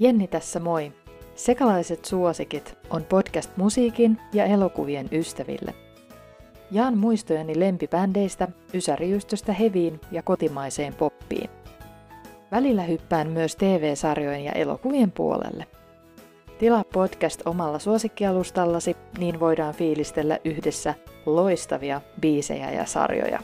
Jenni tässä moi! Sekalaiset suosikit on podcast musiikin ja elokuvien ystäville. Jaan muistojeni lempibändeistä, ysäriystöstä heviin ja kotimaiseen poppiin. Välillä hyppään myös TV-sarjojen ja elokuvien puolelle. Tilaa podcast omalla suosikkialustallasi, niin voidaan fiilistellä yhdessä loistavia biisejä ja sarjoja.